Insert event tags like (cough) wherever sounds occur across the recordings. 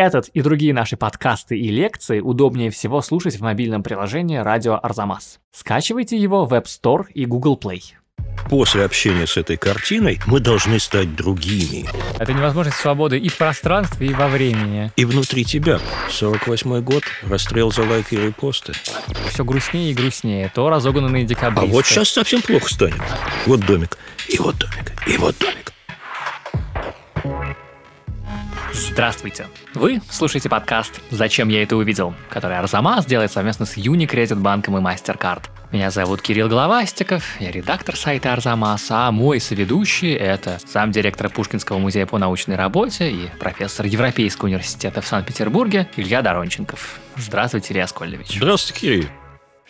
Этот и другие наши подкасты и лекции удобнее всего слушать в мобильном приложении «Радио Арзамас». Скачивайте его в App Store и Google Play. После общения с этой картиной мы должны стать другими. Это невозможность свободы и в пространстве, и во времени. И внутри тебя. 48 год, расстрел за лайки и репосты. Все грустнее и грустнее. То разогнанные А декабристы. вот сейчас совсем плохо станет. Вот домик, и вот домик, и вот домик. Здравствуйте! Вы слушаете подкаст «Зачем я это увидел?», который Арзамас делает совместно с Unicredit банком и MasterCard. Меня зовут Кирилл Головастиков, я редактор сайта Арзамас, а мой соведущий – это замдиректора Пушкинского музея по научной работе и профессор Европейского университета в Санкт-Петербурге Илья Доронченков. Здравствуйте, Илья Скольдович. Здравствуйте, Кирилл.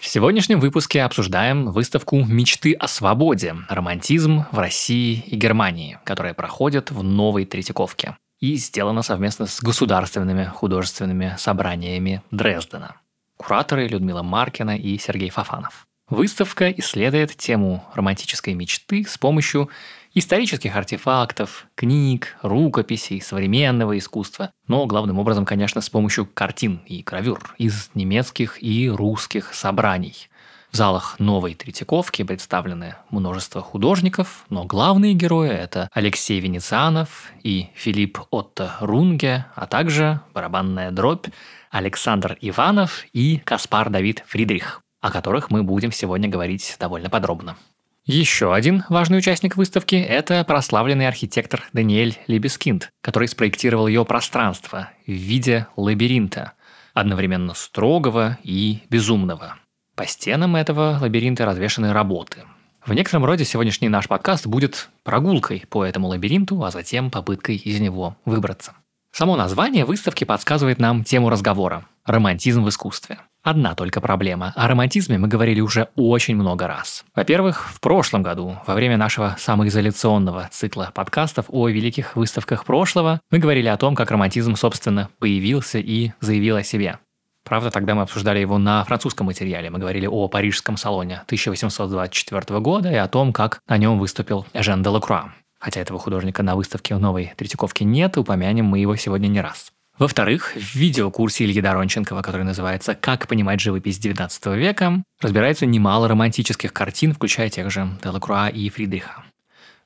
В сегодняшнем выпуске обсуждаем выставку «Мечты о свободе. Романтизм в России и Германии», которая проходит в Новой Третьяковке и сделана совместно с государственными художественными собраниями Дрездена. Кураторы Людмила Маркина и Сергей Фафанов. Выставка исследует тему романтической мечты с помощью исторических артефактов, книг, рукописей, современного искусства, но главным образом, конечно, с помощью картин и гравюр из немецких и русских собраний. В залах новой Третьяковки представлены множество художников, но главные герои – это Алексей Венецианов и Филипп Отто Рунге, а также барабанная дробь Александр Иванов и Каспар Давид Фридрих, о которых мы будем сегодня говорить довольно подробно. Еще один важный участник выставки – это прославленный архитектор Даниэль Либескинд, который спроектировал ее пространство в виде лабиринта, одновременно строгого и безумного. По стенам этого лабиринта развешаны работы. В некотором роде сегодняшний наш подкаст будет прогулкой по этому лабиринту, а затем попыткой из него выбраться. Само название выставки подсказывает нам тему разговора – романтизм в искусстве. Одна только проблема. О романтизме мы говорили уже очень много раз. Во-первых, в прошлом году, во время нашего самоизоляционного цикла подкастов о великих выставках прошлого, мы говорили о том, как романтизм, собственно, появился и заявил о себе. Правда, тогда мы обсуждали его на французском материале. Мы говорили о Парижском салоне 1824 года и о том, как на нем выступил Жан де Лакруа. Хотя этого художника на выставке в Новой Третьяковке нет, упомянем мы его сегодня не раз. Во-вторых, в видеокурсе Ильи Доронченкова, который называется «Как понимать живопись XIX века», разбирается немало романтических картин, включая тех же Делакруа и Фридриха.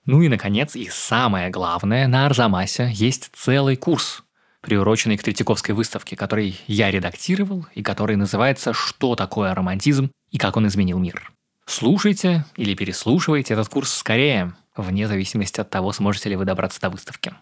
Ну и, наконец, и самое главное, на Арзамасе есть целый курс, приуроченный к Третьяковской выставке, который я редактировал и который называется «Что такое романтизм и как он изменил мир». Слушайте или переслушивайте этот курс скорее, вне зависимости от того, сможете ли вы добраться до выставки.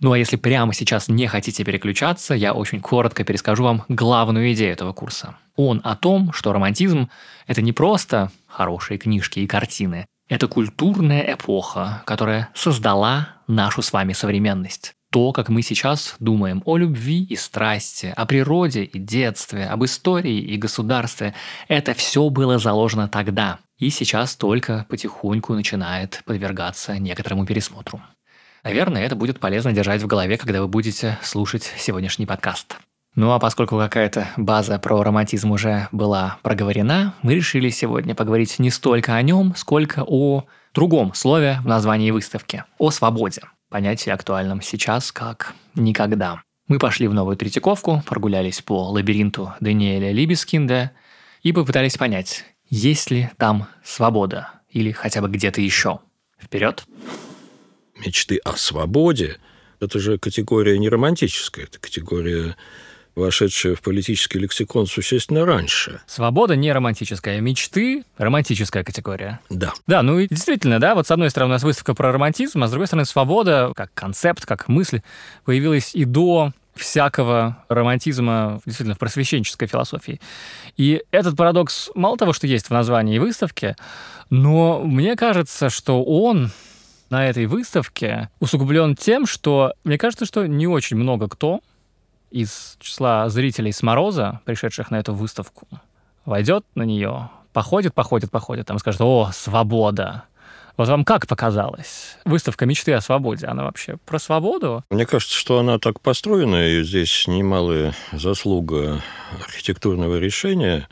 Ну а если прямо сейчас не хотите переключаться, я очень коротко перескажу вам главную идею этого курса. Он о том, что романтизм – это не просто хорошие книжки и картины, это культурная эпоха, которая создала нашу с вами современность. То, как мы сейчас думаем о любви и страсти, о природе и детстве, об истории и государстве, это все было заложено тогда. И сейчас только потихоньку начинает подвергаться некоторому пересмотру. Наверное, это будет полезно держать в голове, когда вы будете слушать сегодняшний подкаст. Ну а поскольку какая-то база про романтизм уже была проговорена, мы решили сегодня поговорить не столько о нем, сколько о другом слове в названии выставки – о свободе. Понятие актуальном сейчас как никогда. Мы пошли в Новую Третьяковку, прогулялись по лабиринту Даниэля Либескинда и попытались понять, есть ли там свобода или хотя бы где-то еще. Вперед! Мечты о свободе – это же категория не романтическая, это категория вошедшая в политический лексикон существенно раньше. Свобода не романтическая, мечты – романтическая категория. Да. Да, ну и действительно, да, вот с одной стороны у нас выставка про романтизм, а с другой стороны свобода, как концепт, как мысль, появилась и до всякого романтизма действительно в просвещенческой философии. И этот парадокс мало того, что есть в названии выставки, но мне кажется, что он на этой выставке усугублен тем, что мне кажется, что не очень много кто из числа зрителей с Мороза, пришедших на эту выставку, войдет на нее, походит, походит, походит, там скажет, о, свобода. Вот вам как показалось? Выставка мечты о свободе, она вообще про свободу? Мне кажется, что она так построена, и здесь немалая заслуга архитектурного решения,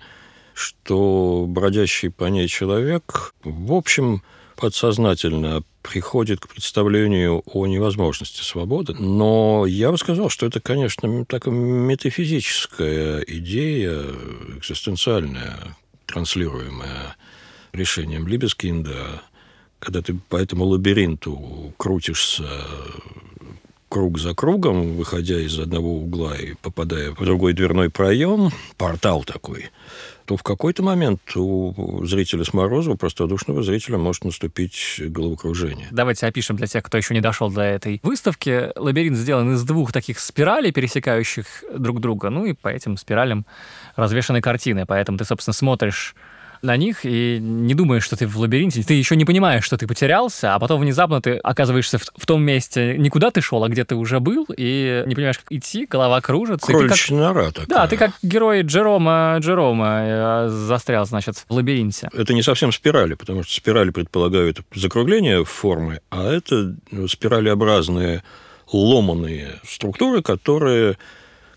что бродящий по ней человек, в общем, подсознательно приходит к представлению о невозможности свободы. Но я бы сказал, что это, конечно, такая метафизическая идея, экзистенциальная, транслируемая решением Либескинда, когда ты по этому лабиринту крутишься круг за кругом, выходя из одного угла и попадая в другой дверной проем, портал такой, то в какой-то момент у зрителя с Морозова, простодушного зрителя, может наступить головокружение. Давайте опишем для тех, кто еще не дошел до этой выставки. Лабиринт сделан из двух таких спиралей, пересекающих друг друга, ну и по этим спиралям развешаны картины. Поэтому ты, собственно, смотришь на них и не думаешь, что ты в лабиринте, ты еще не понимаешь, что ты потерялся, а потом внезапно ты оказываешься в, в том месте, не куда ты шел, а где ты уже был, и не понимаешь, как идти, голова кружится. Кроличья как... нора такая. Да, ты как герой Джерома Джерома э, застрял, значит, в лабиринте. Это не совсем спирали, потому что спирали предполагают закругление формы, а это спиралеобразные ломаные структуры, которые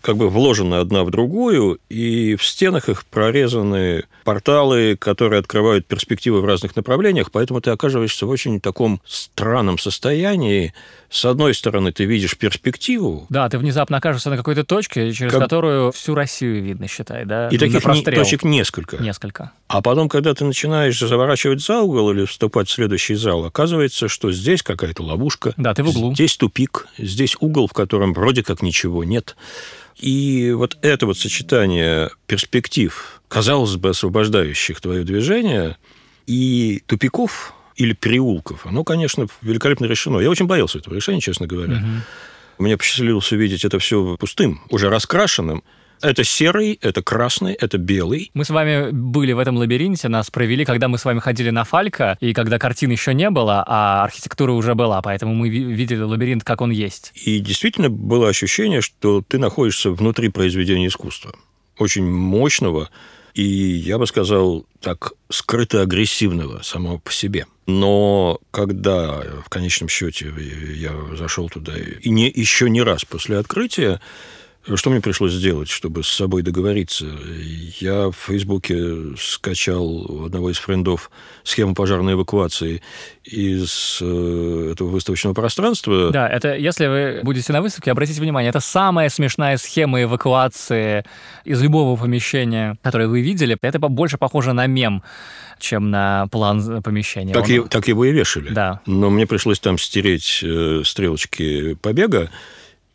как бы вложены одна в другую, и в стенах их прорезаны порталы, которые открывают перспективы в разных направлениях, поэтому ты оказываешься в очень таком странном состоянии. С одной стороны, ты видишь перспективу. Да, ты внезапно окажешься на какой-то точке, через как... которую всю Россию видно, считай, да? И таких не, точек несколько. Несколько. А потом, когда ты начинаешь заворачивать за угол или вступать в следующий зал, оказывается, что здесь какая-то ловушка. Да, ты в углу. Здесь тупик, здесь угол, в котором вроде как ничего нет. И вот это вот сочетание перспектив, казалось бы, освобождающих твое движение, и тупиков или переулков, оно, конечно, великолепно решено. Я очень боялся этого решения, честно говоря. Угу. Мне посчастливилось увидеть это все пустым, уже раскрашенным. Это серый, это красный, это белый. Мы с вами были в этом лабиринте, нас провели, когда мы с вами ходили на Фалька, и когда картин еще не было, а архитектура уже была, поэтому мы видели лабиринт, как он есть. И действительно было ощущение, что ты находишься внутри произведения искусства. Очень мощного и, я бы сказал, так скрыто-агрессивного самого по себе. Но когда в конечном счете я зашел туда, и не, еще не раз после открытия, что мне пришлось сделать, чтобы с собой договориться? Я в Фейсбуке скачал у одного из френдов схему пожарной эвакуации из э, этого выставочного пространства. Да, это, если вы будете на выставке, обратите внимание, это самая смешная схема эвакуации из любого помещения, которое вы видели. Это больше похоже на мем чем на план помещения. Так, Он... и, так его и вешали. Да. Но мне пришлось там стереть э, стрелочки побега,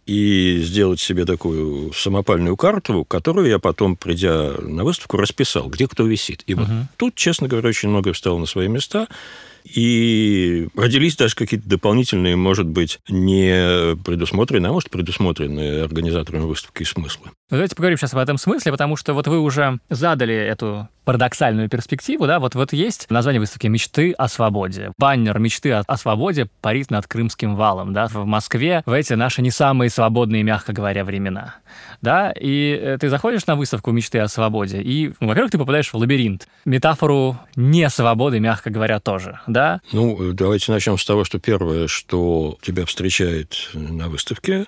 и сделать себе такую самопальную карту, которую я потом, придя на выставку, расписал, где кто висит. И вот угу. тут, честно говоря, очень многое встало на свои места. И родились даже какие-то дополнительные, может быть, не предусмотренные, а может, предусмотренные организаторами выставки смыслы. Давайте поговорим сейчас об этом смысле, потому что вот вы уже задали эту парадоксальную перспективу, да, вот, вот есть название выставки «Мечты о свободе». Баннер «Мечты о, свободе» парит над Крымским валом, да, в Москве в эти наши не самые свободные, мягко говоря, времена, да, и э, ты заходишь на выставку «Мечты о свободе», и, ну, во-первых, ты попадаешь в лабиринт. Метафору не свободы, мягко говоря, тоже, да? Ну, давайте начнем с того, что первое, что тебя встречает на выставке,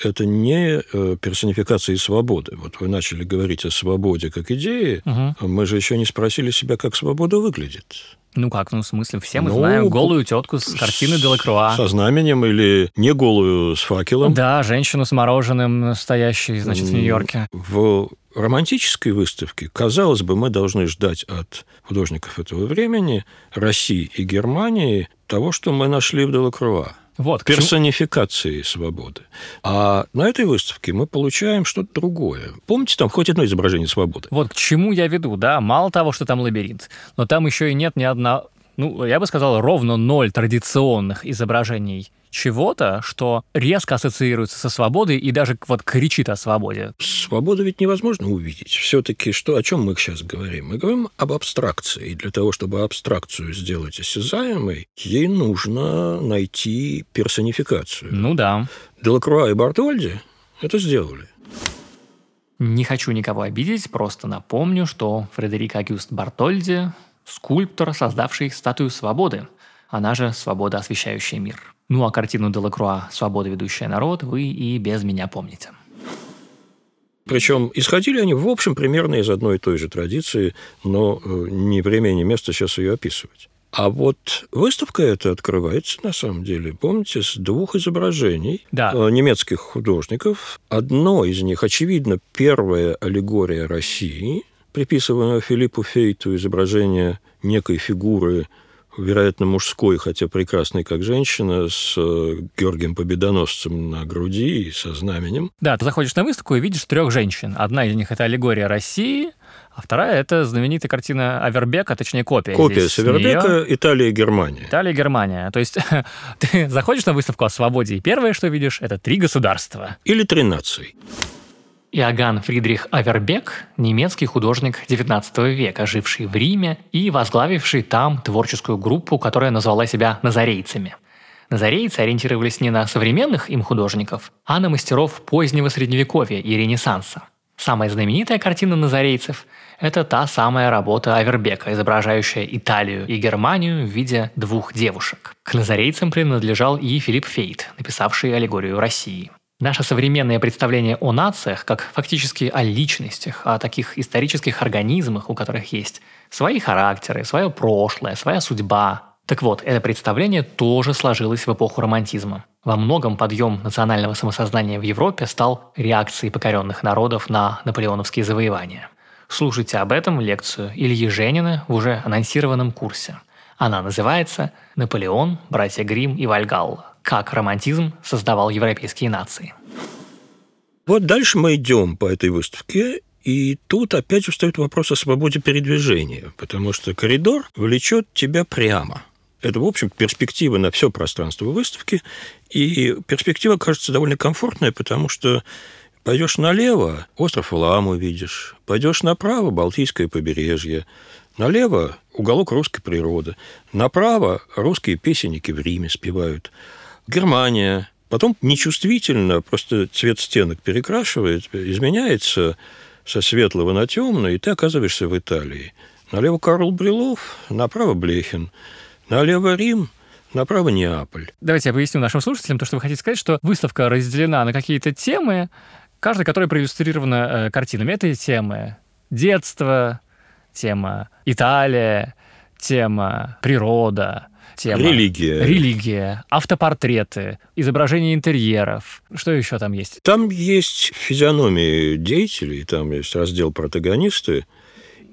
это не э, персонификация свободы. Вот вы начали говорить о свободе как идее, угу. мы же еще не спросили себя, как свобода выглядит. Ну как, ну в смысле, все мы ну, знаем голую тетку с картины Делакруа. Со знаменем или не голую с факелом. Да, женщину с мороженым, стоящей, значит, в Нью-Йорке. В романтической выставке, казалось бы, мы должны ждать от художников этого времени, России и Германии, того, что мы нашли в Делакруа. Вот, персонификации свободы. А на этой выставке мы получаем что-то другое. Помните, там хоть одно изображение свободы? Вот к чему я веду, да? Мало того, что там лабиринт, но там еще и нет ни одного ну, я бы сказал, ровно ноль традиционных изображений чего-то, что резко ассоциируется со свободой и даже вот кричит о свободе. Свободу ведь невозможно увидеть. Все-таки что, о чем мы сейчас говорим? Мы говорим об абстракции. И для того, чтобы абстракцию сделать осязаемой, ей нужно найти персонификацию. Ну да. Делакруа и Бартольди это сделали. Не хочу никого обидеть, просто напомню, что Фредерик Агюст Бартольди – скульптор, создавший статую свободы, она же «Свобода, освещающая мир». Ну а картину Делакруа «Свобода, ведущая народ» вы и без меня помните. Причем исходили они, в общем, примерно из одной и той же традиции, но э, не время и не место сейчас ее описывать. А вот выставка эта открывается, на самом деле, помните, с двух изображений да. Э, немецких художников. Одно из них, очевидно, первая аллегория России, приписываемая Филиппу Фейту изображение некой фигуры вероятно, мужской, хотя прекрасный как женщина, с э, Георгием Победоносцем на груди и со знаменем. Да, ты заходишь на выставку и видишь трех женщин. Одна из них – это аллегория России, а вторая – это знаменитая картина Авербека, точнее копия. Копия с Авербека «Италия и Германия». Италия и Германия. То есть (laughs) ты заходишь на выставку о свободе, и первое, что видишь, это три государства. Или три нации. Иоганн Фридрих Авербек – немецкий художник XIX века, живший в Риме и возглавивший там творческую группу, которая назвала себя «назарейцами». Назарейцы ориентировались не на современных им художников, а на мастеров позднего Средневековья и Ренессанса. Самая знаменитая картина назарейцев – это та самая работа Авербека, изображающая Италию и Германию в виде двух девушек. К назарейцам принадлежал и Филипп Фейт, написавший аллегорию России – Наше современное представление о нациях, как фактически о личностях, о таких исторических организмах, у которых есть свои характеры, свое прошлое, своя судьба. Так вот, это представление тоже сложилось в эпоху романтизма. Во многом подъем национального самосознания в Европе стал реакцией покоренных народов на наполеоновские завоевания. Слушайте об этом лекцию Ильи Женина в уже анонсированном курсе. Она называется «Наполеон, братья Грим и Вальгалла как романтизм создавал европейские нации. Вот дальше мы идем по этой выставке, и тут опять встает вопрос о свободе передвижения, потому что коридор влечет тебя прямо. Это, в общем, перспектива на все пространство выставки, и перспектива кажется довольно комфортная, потому что пойдешь налево, остров Лам увидишь, пойдешь направо, Балтийское побережье, налево уголок русской природы, направо русские песенники в Риме спевают – Германия. Потом нечувствительно, просто цвет стенок перекрашивает, изменяется со светлого на темное, и ты оказываешься в Италии. Налево Карл Брилов, направо Блехин, налево Рим, направо Неаполь. Давайте я поясню нашим слушателям то, что вы хотите сказать, что выставка разделена на какие-то темы, каждая которая проиллюстрирована э, картинами. Это темы детство, тема Италия, тема природа, тема. Религия. Религия, автопортреты, изображение интерьеров. Что еще там есть? Там есть физиономии деятелей, там есть раздел протагонисты.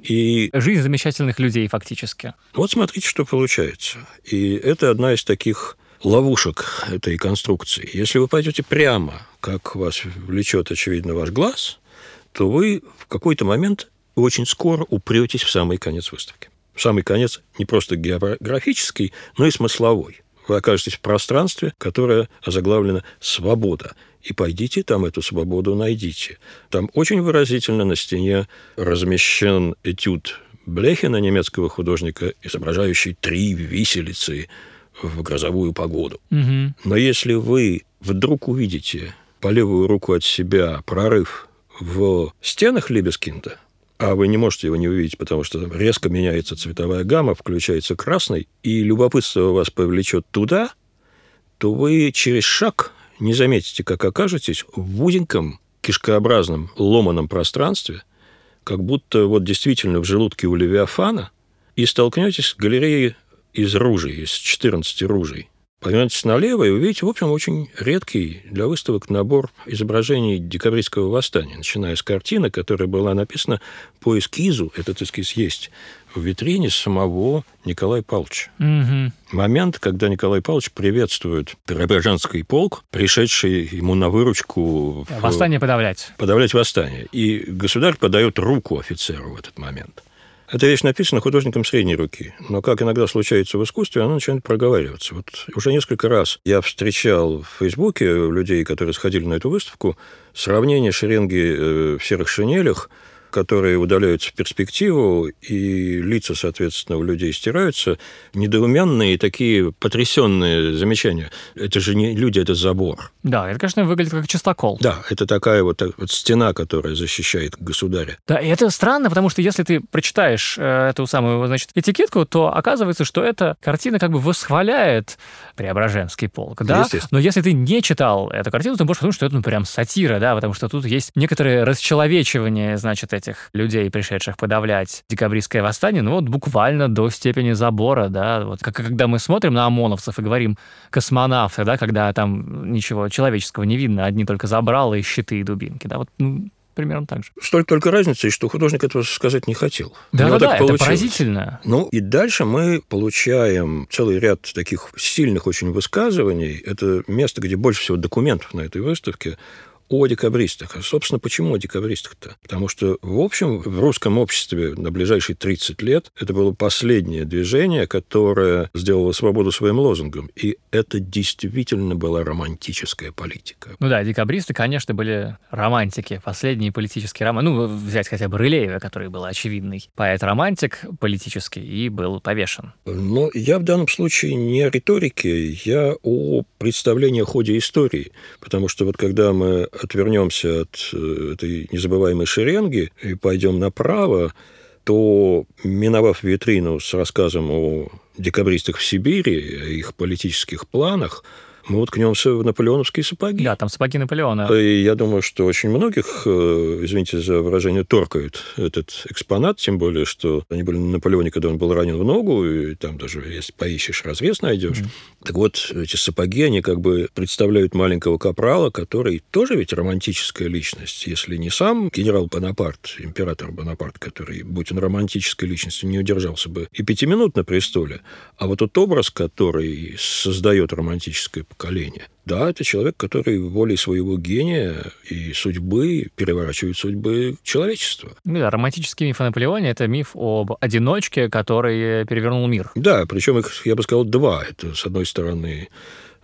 И... Жизнь замечательных людей фактически. Вот смотрите, что получается. И это одна из таких ловушек этой конструкции. Если вы пойдете прямо, как вас влечет, очевидно, ваш глаз, то вы в какой-то момент очень скоро упретесь в самый конец выставки самый конец не просто географический, но и смысловой. Вы окажетесь в пространстве, которое озаглавлено «свобода». И пойдите там эту свободу найдите. Там очень выразительно на стене размещен этюд Блехина, немецкого художника, изображающий три виселицы в грозовую погоду. Угу. Но если вы вдруг увидите по левую руку от себя прорыв в стенах Либескинда, а вы не можете его не увидеть, потому что резко меняется цветовая гамма, включается красный, и любопытство вас повлечет туда, то вы через шаг не заметите, как окажетесь в узеньком, кишкообразном, ломаном пространстве, как будто вот действительно в желудке у Левиафана, и столкнетесь с галереей из ружей, из 14 ружей. Повернетесь налево и увидите, в общем, очень редкий для выставок набор изображений декабристского восстания, начиная с картины, которая была написана по эскизу, этот эскиз есть, в витрине самого Николая Павловича. Угу. Момент, когда Николай Павлович приветствует Преображенский полк, пришедший ему на выручку... Восстание подавлять. Подавлять восстание. И государь подает руку офицеру в этот момент. Эта вещь написана художником средней руки, но, как иногда случается в искусстве, она начинает проговариваться. Вот уже несколько раз я встречал в Фейсбуке людей, которые сходили на эту выставку, сравнение шеренги э, в серых шинелях – которые удаляются в перспективу, и лица, соответственно, у людей стираются, недоуменные такие потрясенные замечания. Это же не люди, это забор. Да, это, конечно, выглядит как чистокол. Да, это такая вот, вот стена, которая защищает государя. Да, и это странно, потому что если ты прочитаешь э, эту самую, значит, этикетку, то оказывается, что эта картина как бы восхваляет Преображенский полк, да? Но если ты не читал эту картину, то можешь подумать, что это ну, прям сатира, да, потому что тут есть некоторое расчеловечивание, значит, этих людей, пришедших подавлять декабристское восстание, ну вот буквально до степени забора, да, вот как когда мы смотрим на ОМОНовцев и говорим космонавты, да, когда там ничего человеческого не видно, одни только забралы, щиты и дубинки, да, вот ну, примерно так же. Столько только разницы, что художник этого сказать не хотел. Да, да, да, это поразительно. Ну, и дальше мы получаем целый ряд таких сильных очень высказываний. Это место, где больше всего документов на этой выставке о декабристах. А, собственно, почему о декабристах-то? Потому что, в общем, в русском обществе на ближайшие 30 лет это было последнее движение, которое сделало свободу своим лозунгом. И это действительно была романтическая политика. Ну да, декабристы, конечно, были романтики. Последние политические романы. Ну, взять хотя бы Рылеева, который был очевидный поэт-романтик политический и был повешен. Но я в данном случае не о риторике, я о представлении о ходе истории. Потому что вот когда мы отвернемся от э, этой незабываемой шеренги и пойдем направо, то, миновав витрину с рассказом о декабристах в Сибири, о их политических планах, мы уткнемся в наполеоновские сапоги. Да, там сапоги Наполеона. И я думаю, что очень многих, э, извините за выражение, торкают этот экспонат, тем более, что они были на Наполеоне, когда он был ранен в ногу, и там даже, если поищешь, разрез найдешь. Mm. Так вот, эти сапоги, они как бы представляют маленького капрала, который тоже ведь романтическая личность, если не сам генерал Бонапарт, император Бонапарт, который, будь он романтической личностью, не удержался бы и пяти минут на престоле, а вот тот образ, который создает романтическое поколения. Да, это человек, который волей своего гения и судьбы переворачивает судьбы человечества. Ну да, романтический миф о Наполеоне – это миф об одиночке, который перевернул мир. Да, причем их, я бы сказал, два. Это, с одной стороны,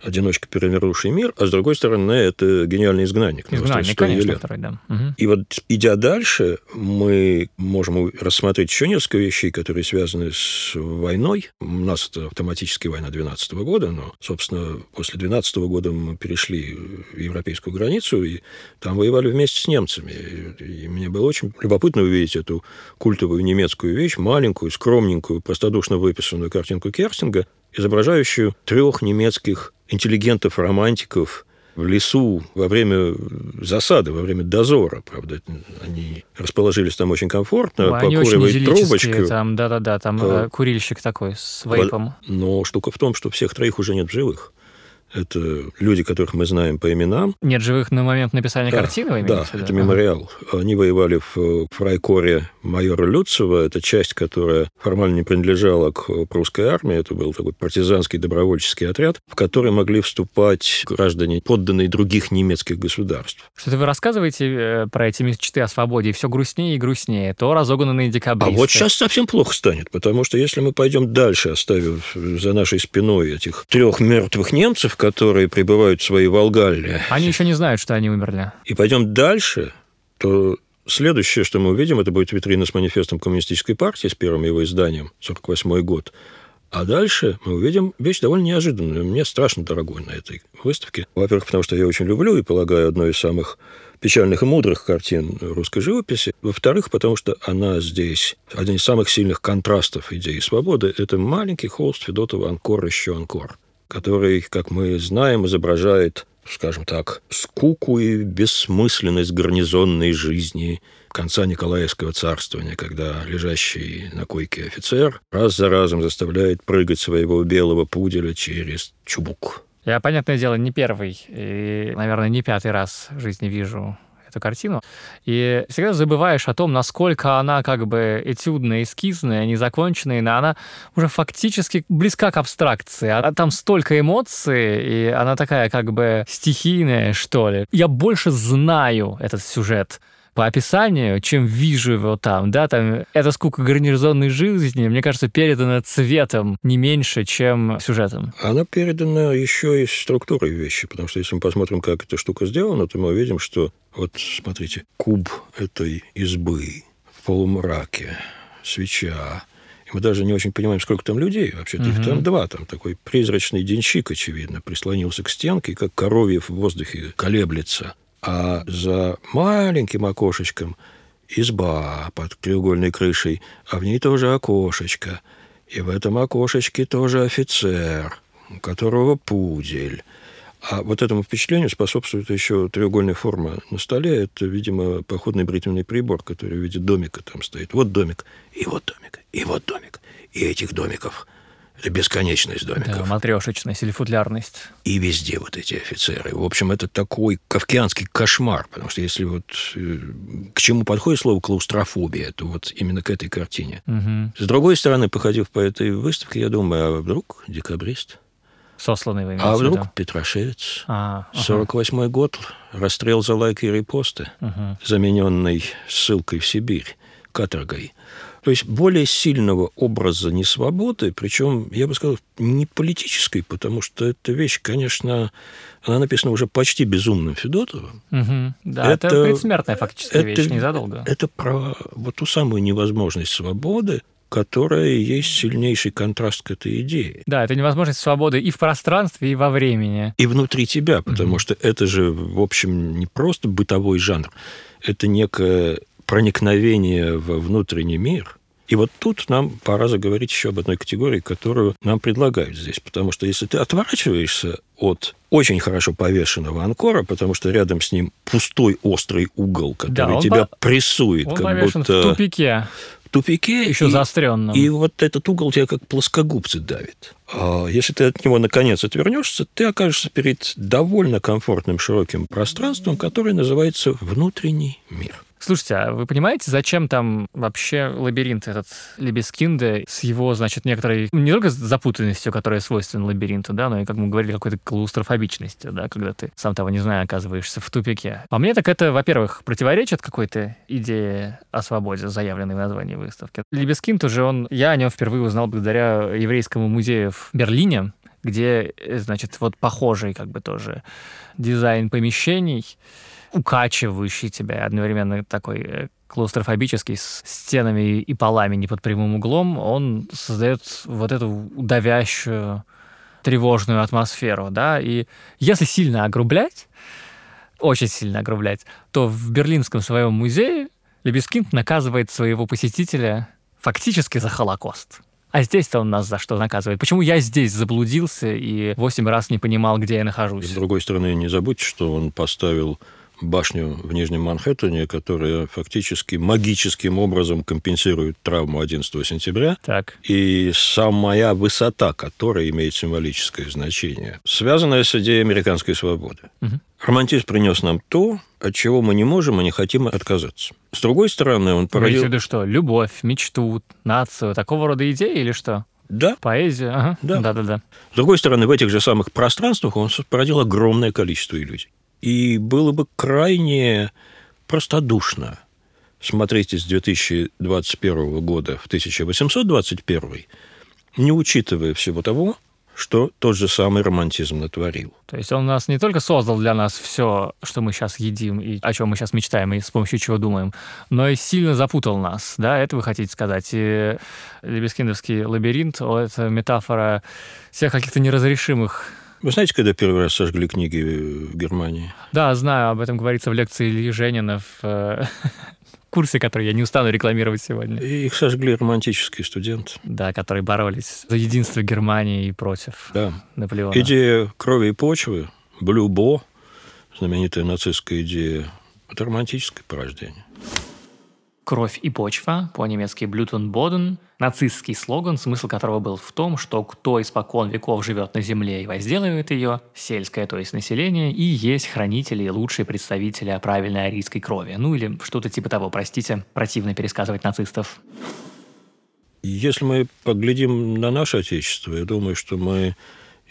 одиночка, перевернувший мир, а с другой стороны, это гениальный изгнанник. Изгнанник, конечно, второй, да. Угу. И вот, идя дальше, мы можем рассмотреть еще несколько вещей, которые связаны с войной. У нас это автоматическая война 12 года, но, собственно, после 12 года мы перешли в европейскую границу, и там воевали вместе с немцами. И мне было очень любопытно увидеть эту культовую немецкую вещь, маленькую, скромненькую, простодушно выписанную картинку Керстинга, изображающую трех немецких интеллигентов, романтиков в лесу во время засады, во время дозора, правда, они расположились там очень комфортно, Ой, покуривают трубочку. Там, да-да-да, там а, курильщик такой с вейпом. Но штука в том, что всех троих уже нет в живых. Это люди, которых мы знаем по именам. Нет живых на момент написания да, картины, вы Да, это мемориал. Они воевали в фрайкоре майора Люцева. Это часть, которая формально не принадлежала к прусской армии. Это был такой партизанский добровольческий отряд, в который могли вступать граждане, подданные других немецких государств. Что-то вы рассказываете э, про эти мечты о свободе, и все грустнее и грустнее. То разогнанные декабристы. А вот сейчас совсем плохо станет, потому что если мы пойдем дальше, оставив за нашей спиной этих трех мертвых немцев, которые прибывают в свои Волгалли. Они еще не знают, что они умерли. И пойдем дальше, то следующее, что мы увидим, это будет витрина с манифестом коммунистической партии, с первым его изданием, 48 год. А дальше мы увидим вещь довольно неожиданную. Мне страшно дорогой на этой выставке. Во-первых, потому что я очень люблю и полагаю одной из самых печальных и мудрых картин русской живописи. Во-вторых, потому что она здесь один из самых сильных контрастов идеи свободы. Это маленький холст Федотова «Анкор еще анкор» который, как мы знаем, изображает, скажем так, скуку и бессмысленность гарнизонной жизни конца Николаевского царствования, когда лежащий на койке офицер раз за разом заставляет прыгать своего белого пуделя через чубук. Я, понятное дело, не первый и, наверное, не пятый раз в жизни вижу эту картину. И всегда забываешь о том, насколько она как бы этюдная, эскизная, незаконченная, но она уже фактически близка к абстракции. А там столько эмоций, и она такая как бы стихийная, что ли. Я больше знаю этот сюжет по описанию, чем вижу его там, да, там эта скука гарнизонной жизни, мне кажется, передана цветом не меньше, чем сюжетом. Она передана еще и структурой вещи, потому что если мы посмотрим, как эта штука сделана, то мы увидим, что вот, смотрите, куб этой избы в полумраке, свеча, мы даже не очень понимаем, сколько там людей. Вообще-то угу. их там два. Там такой призрачный денщик, очевидно, прислонился к стенке, как коровьев в воздухе колеблется а за маленьким окошечком изба под треугольной крышей, а в ней тоже окошечко. И в этом окошечке тоже офицер, у которого пудель. А вот этому впечатлению способствует еще треугольная форма на столе. Это, видимо, походный бритвенный прибор, который в виде домика там стоит. Вот домик, и вот домик, и вот домик. И этих домиков бесконечность домиков. Да, матрешечность или футлярность. И везде вот эти офицеры. В общем, это такой кавкианский кошмар, потому что если вот э, к чему подходит слово клаустрофобия, то вот именно к этой картине. Угу. С другой стороны, походив по этой выставке, я думаю, а вдруг декабрист? Сосланный вы А вдруг виду? Петрашевец? А, ага. 48 год, расстрел за лайки и репосты, Угу. замененный ссылкой в Сибирь, каторгой. То есть более сильного образа несвободы, причем, я бы сказал, не политической, потому что эта вещь, конечно, она написана уже почти безумным Федотовым. Угу. Да, это, Это- предсмертная фактически это- вещь, незадолго. Это про вот ту самую невозможность свободы, которая есть сильнейший контраст к этой идее. Да, это невозможность свободы и в пространстве, и во времени. И внутри тебя, потому что это же, в общем, не просто бытовой жанр, это некое проникновение во внутренний мир. И вот тут нам пора заговорить еще об одной категории, которую нам предлагают здесь. Потому что если ты отворачиваешься от очень хорошо повешенного анкора, потому что рядом с ним пустой острый угол, который он тебя по- прессует, Он как будто в тупике, тупике. еще и- заостренном. и вот этот угол тебя как плоскогубцы давит. А если ты от него наконец отвернешься, ты окажешься перед довольно комфортным широким пространством, которое называется внутренний мир. Слушайте, а вы понимаете, зачем там вообще лабиринт этот Лебескинде с его, значит, некоторой, ну, не только запутанностью, которая свойственна лабиринту, да, но и, как мы говорили, какой-то клаустрофобичностью, да, когда ты, сам того не зная, оказываешься в тупике. По мне, так это, во-первых, противоречит какой-то идее о свободе, заявленной в названии выставки. Лебескинд уже он, я о нем впервые узнал благодаря еврейскому музею в Берлине, где, э, значит, вот похожий как бы тоже дизайн помещений, укачивающий тебя, одновременно такой э, клаустрофобический, с стенами и полами не под прямым углом, он создает вот эту давящую, тревожную атмосферу, да, и если сильно огрублять, очень сильно огрублять, то в Берлинском своем музее Лебескинд наказывает своего посетителя фактически за Холокост. А здесь-то он нас за что наказывает? Почему я здесь заблудился и восемь раз не понимал, где я нахожусь? с другой стороны, не забудьте, что он поставил башню в Нижнем Манхэттене, которая фактически магическим образом компенсирует травму 11 сентября, Так. и самая высота которой имеет символическое значение, связанная с идеей американской свободы. Мгм. Романтизм принес нам то, от чего мы не можем и не хотим отказаться. С другой стороны, он Вы породил... виду что? Любовь, мечту, нацию, такого рода идеи или что? Да, Поэзия? Ага. Да. Да-да-да. С другой стороны, в этих же самых пространствах он породил огромное количество иллюзий. И было бы крайне простодушно смотреть из 2021 года в 1821, не учитывая всего того, что тот же самый романтизм натворил. То есть он нас не только создал для нас все, что мы сейчас едим и о чем мы сейчас мечтаем и с помощью чего думаем, но и сильно запутал нас, да, это вы хотите сказать. И Лебескиндовский лабиринт, это метафора всех каких-то неразрешимых Вы знаете, когда первый раз сожгли книги в Германии? Да, знаю, об этом говорится в лекции Ильи Женина в э, (laughs) курсе, который я не устану рекламировать сегодня. И их сожгли романтические студенты. Да, которые боролись за единство Германии и против Да. Наполеона. Идея крови и почвы, блюбо, знаменитая нацистская идея, это романтическое порождение. Кровь и почва, по-немецки Blut und Boden, нацистский слоган, смысл которого был в том, что кто испокон веков живет на земле и возделывает ее, сельское, то есть население, и есть хранители и лучшие представители правильной арийской крови. Ну или что-то типа того, простите, противно пересказывать нацистов. Если мы поглядим на наше Отечество, я думаю, что мы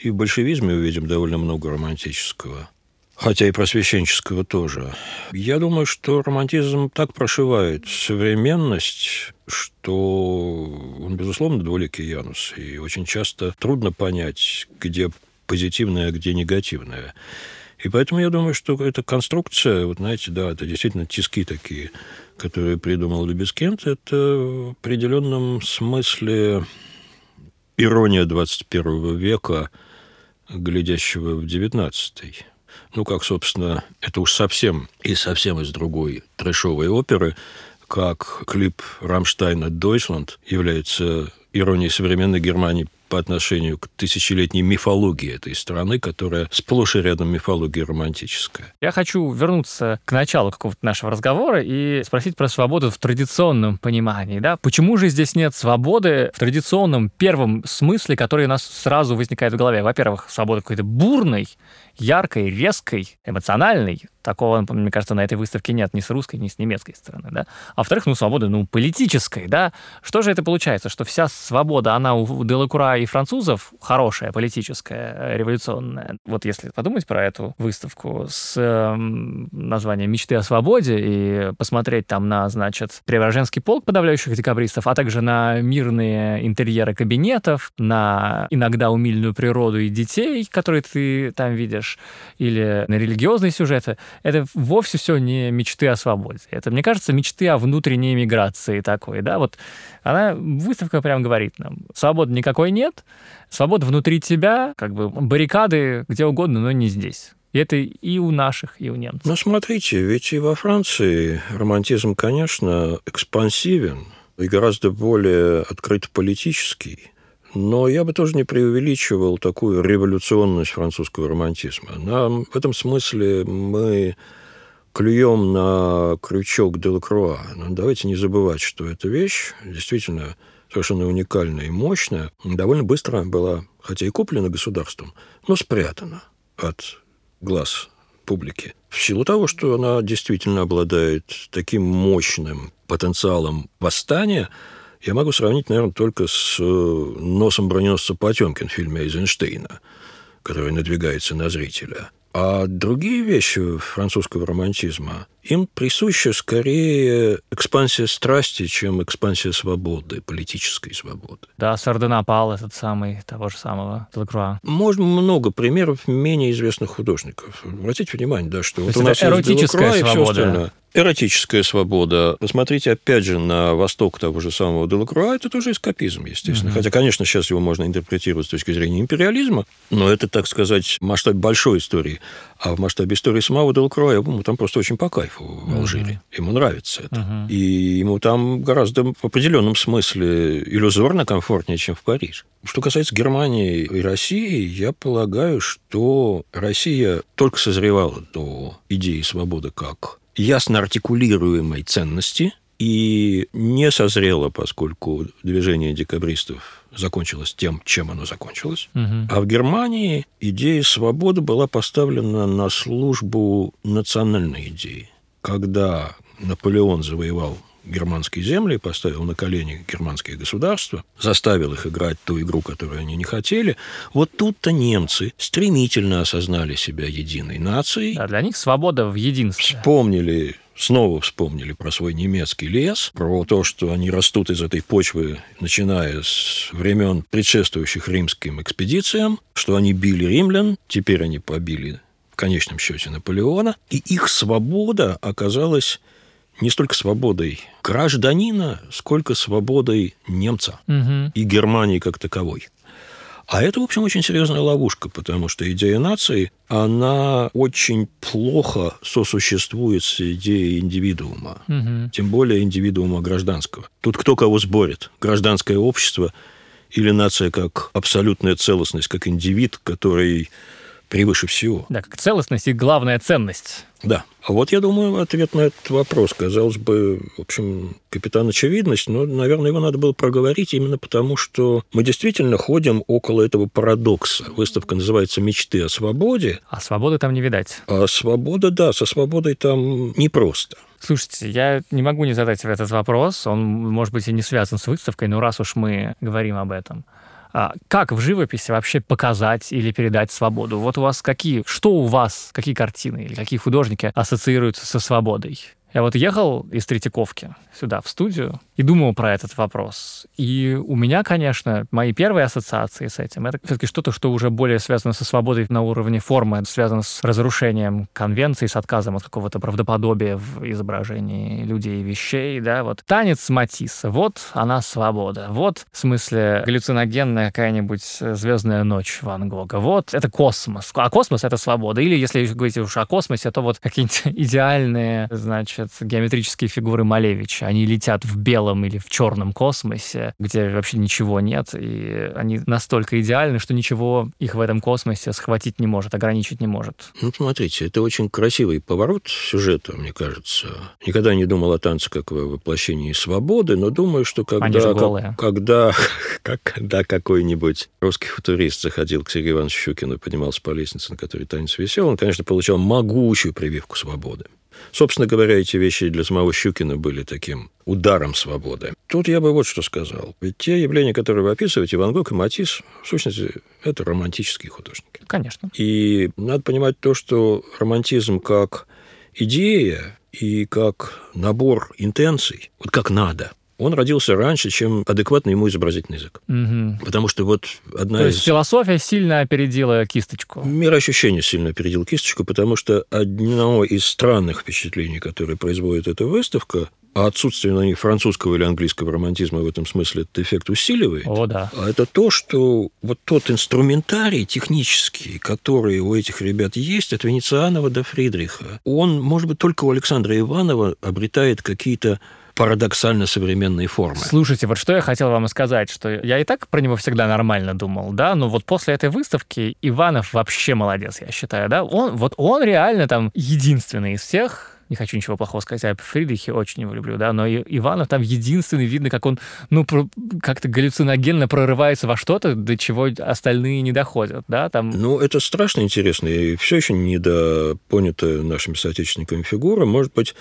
и в большевизме увидим довольно много романтического. Хотя и просвещенческого тоже. Я думаю, что романтизм так прошивает современность, что он, безусловно, двуликий Янус. И очень часто трудно понять, где позитивное, а где негативное. И поэтому я думаю, что эта конструкция, вот знаете, да, это действительно тиски такие, которые придумал Лебескент, это в определенном смысле ирония 21 века, глядящего в 19 Ну, как, собственно, это уж совсем и совсем из другой трэшовой оперы, как клип Рамштайна «Дойчланд» является иронией современной Германии по отношению к тысячелетней мифологии этой страны, которая сплошь и рядом мифология романтическая. Я хочу вернуться к началу какого-то нашего разговора и спросить про свободу в традиционном понимании. Да? Почему же здесь нет свободы в традиционном первом смысле, который у нас сразу возникает в голове? Во-первых, свобода какой-то бурной, яркой, резкой, эмоциональной. Такого, мне кажется, на этой выставке нет ни с русской, ни с немецкой стороны, да. А во-вторых, ну, свобода, ну, политической, да. Что же это получается? Что вся свобода, она у Делакура и французов хорошая, политическая, революционная. Вот если подумать про эту выставку с э, названием «Мечты о свободе» и посмотреть там на, значит, Преображенский полк подавляющих декабристов, а также на мирные интерьеры кабинетов, на иногда умильную природу и детей, которые ты там видишь, смотришь, или на религиозные сюжеты, это вовсе все не мечты о свободе. Это, мне кажется, мечты о внутренней миграции такой, да, вот она, выставка прям говорит нам, свободы никакой нет, свобода внутри тебя, как бы баррикады где угодно, но не здесь. И это и у наших, и у немцев. Ну, смотрите, ведь и во Франции романтизм, конечно, экспансивен и гораздо более открыт политический. Но я бы тоже не преувеличивал такую революционность французского романтизма. Нам, в этом смысле мы клюем на крючок Делакруа. Но давайте не забывать, что эта вещь действительно совершенно уникальная и мощная, довольно быстро была, хотя и куплена государством, но спрятана от глаз публики. В силу того, что она действительно обладает таким мощным потенциалом восстания – я могу сравнить, наверное, только с э, носом броненосца Потемкин в фильме Эйзенштейна, который надвигается на зрителя. А другие вещи французского романтизма, им присуща скорее экспансия страсти, чем экспансия свободы, политической свободы. Да, Сардонапал этот самый, того же самого Делакруа. Можно много примеров менее известных художников. Обратите внимание, да, что То вот у нас эротическая есть свобода. и все остальное. Эротическая свобода. Посмотрите, опять же, на восток того же самого Делакруа, это тоже эскапизм, естественно. Угу. Хотя, конечно, сейчас его можно интерпретировать с точки зрения империализма, но это, так сказать, масштаб большой истории. А в масштабе истории самого Делакруа, я думаю, там просто очень по кайфу в Алжире. Угу. Ему нравится это. Угу. И ему там гораздо в определенном смысле иллюзорно комфортнее, чем в Париже. Что касается Германии и России, я полагаю, что Россия только созревала до идеи свободы как ясно артикулируемой ценности и не созрела, поскольку движение декабристов закончилось тем, чем оно закончилось. Угу. А в Германии идея свободы была поставлена на службу национальной идеи. Когда Наполеон завоевал германские земли, поставил на колени германские государства, заставил их играть ту игру, которую они не хотели, вот тут-то немцы стремительно осознали себя единой нацией. Да, для них свобода в единстве. Вспомнили снова вспомнили про свой немецкий лес, про то, что они растут из этой почвы, начиная с времен предшествующих римским экспедициям, что они били римлян, теперь они побили в конечном счете Наполеона, и их свобода оказалась не столько свободой гражданина, сколько свободой немца угу. и Германии как таковой. А это, в общем, очень серьезная ловушка, потому что идея нации, она очень плохо сосуществует с идеей индивидуума, угу. тем более индивидуума гражданского. Тут кто кого сборит? Гражданское общество или нация как абсолютная целостность, как индивид, который превыше всего. Да, как целостность и главная ценность. Да. А вот, я думаю, ответ на этот вопрос. Казалось бы, в общем, капитан очевидность, но, наверное, его надо было проговорить именно потому, что мы действительно ходим около этого парадокса. Выставка называется «Мечты о свободе». А свободы там не видать. А свобода, да, со свободой там непросто. Слушайте, я не могу не задать этот вопрос. Он, может быть, и не связан с выставкой, но раз уж мы говорим об этом. А как в живописи вообще показать или передать свободу? Вот у вас какие, что у вас, какие картины или какие художники ассоциируются со свободой? Я вот ехал из Третьяковки сюда, в студию, и думал про этот вопрос. И у меня, конечно, мои первые ассоциации с этим, это все-таки что-то, что уже более связано со свободой на уровне формы, связано с разрушением конвенции, с отказом от какого-то правдоподобия в изображении людей и вещей, да, вот. Танец Матисса, вот она свобода. Вот, в смысле, галлюциногенная какая-нибудь звездная ночь Ван Гога. Вот, это космос. А космос — это свобода. Или, если говорить уж о космосе, то вот какие-нибудь (laughs) идеальные, значит, значит, геометрические фигуры Малевича. Они летят в белом или в черном космосе, где вообще ничего нет, и они настолько идеальны, что ничего их в этом космосе схватить не может, ограничить не может. Ну, смотрите, это очень красивый поворот сюжета, мне кажется. Никогда не думал о танце как о воплощении свободы, но думаю, что когда, как, когда, (laughs) как, когда какой-нибудь русский футурист заходил к Сергею Ивановичу Щукину и поднимался по лестнице, на которой танец висел, он, конечно, получал могучую прививку свободы. Собственно говоря, эти вещи для самого Щукина были таким ударом свободы. Тут я бы вот что сказал. Ведь те явления, которые вы описываете, Ван Гог и Матисс, в сущности, это романтические художники. Конечно. И надо понимать то, что романтизм как идея и как набор интенций, вот как надо – он родился раньше, чем адекватный ему изобразительный язык. Угу. Потому что вот одна То из... есть философия сильно опередила кисточку. Мироощущение сильно опередил кисточку, потому что одно из странных впечатлений, которые производит эта выставка, а отсутствие на них французского или английского романтизма в этом смысле этот эффект усиливает. О, да. А это то, что вот тот инструментарий технический, который у этих ребят есть, от Венецианова до Фридриха, он, может быть, только у Александра Иванова обретает какие-то парадоксально современные формы. Слушайте, вот что я хотел вам сказать, что я и так про него всегда нормально думал, да, но вот после этой выставки Иванов вообще молодец, я считаю, да, он, вот он реально там единственный из всех, не хочу ничего плохого сказать о Фридрихе, очень его люблю, да, но Иванов там единственный, видно, как он, ну, как-то галлюциногенно прорывается во что-то, до чего остальные не доходят, да, там... Ну, это страшно интересно, и все еще недопонятая нашими соотечественниками фигура, может быть,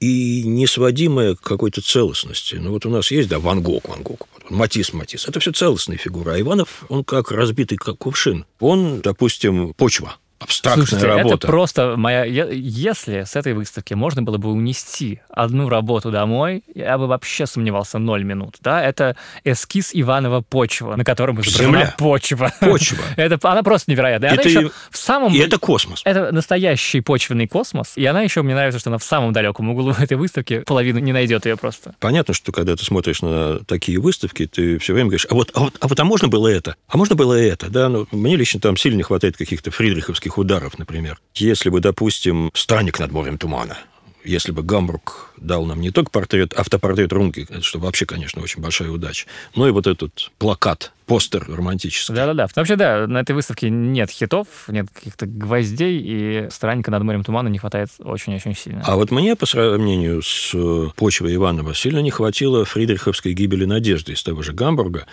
и не сводимая к какой-то целостности. Ну, вот у нас есть, да, Ван Гог, Ван Гог, Матис, Матис. Это все целостные фигуры. А Иванов, он как разбитый как кувшин. Он, допустим, почва – абстрактная Слушайте, работа. это просто моя... Если с этой выставки можно было бы унести одну работу домой, я бы вообще сомневался ноль минут. Да? Это эскиз Иванова почва, на котором изображена Земля. почва. Почва. (laughs) это, она просто невероятная. Это, еще в самом... И это космос. Это настоящий почвенный космос. И она еще, мне нравится, что она в самом далеком углу (laughs) этой выставки половину не найдет ее просто. Понятно, что когда ты смотришь на такие выставки, ты все время говоришь, а вот, а вот, а вот а можно было это? А можно было это? Да, ну, мне лично там сильно не хватает каких-то фридриховских террористических ударов, например. Если бы, допустим, «Странник над морем тумана», если бы Гамбург дал нам не только портрет, автопортрет Рунги, что вообще, конечно, очень большая удача, но и вот этот плакат, постер романтический. Да-да-да. Вообще, да, на этой выставке нет хитов, нет каких-то гвоздей, и «Странника над морем тумана» не хватает очень-очень сильно. А вот мне, по сравнению с «Почвой Иванова», сильно не хватило фридриховской гибели надежды из того же Гамбурга,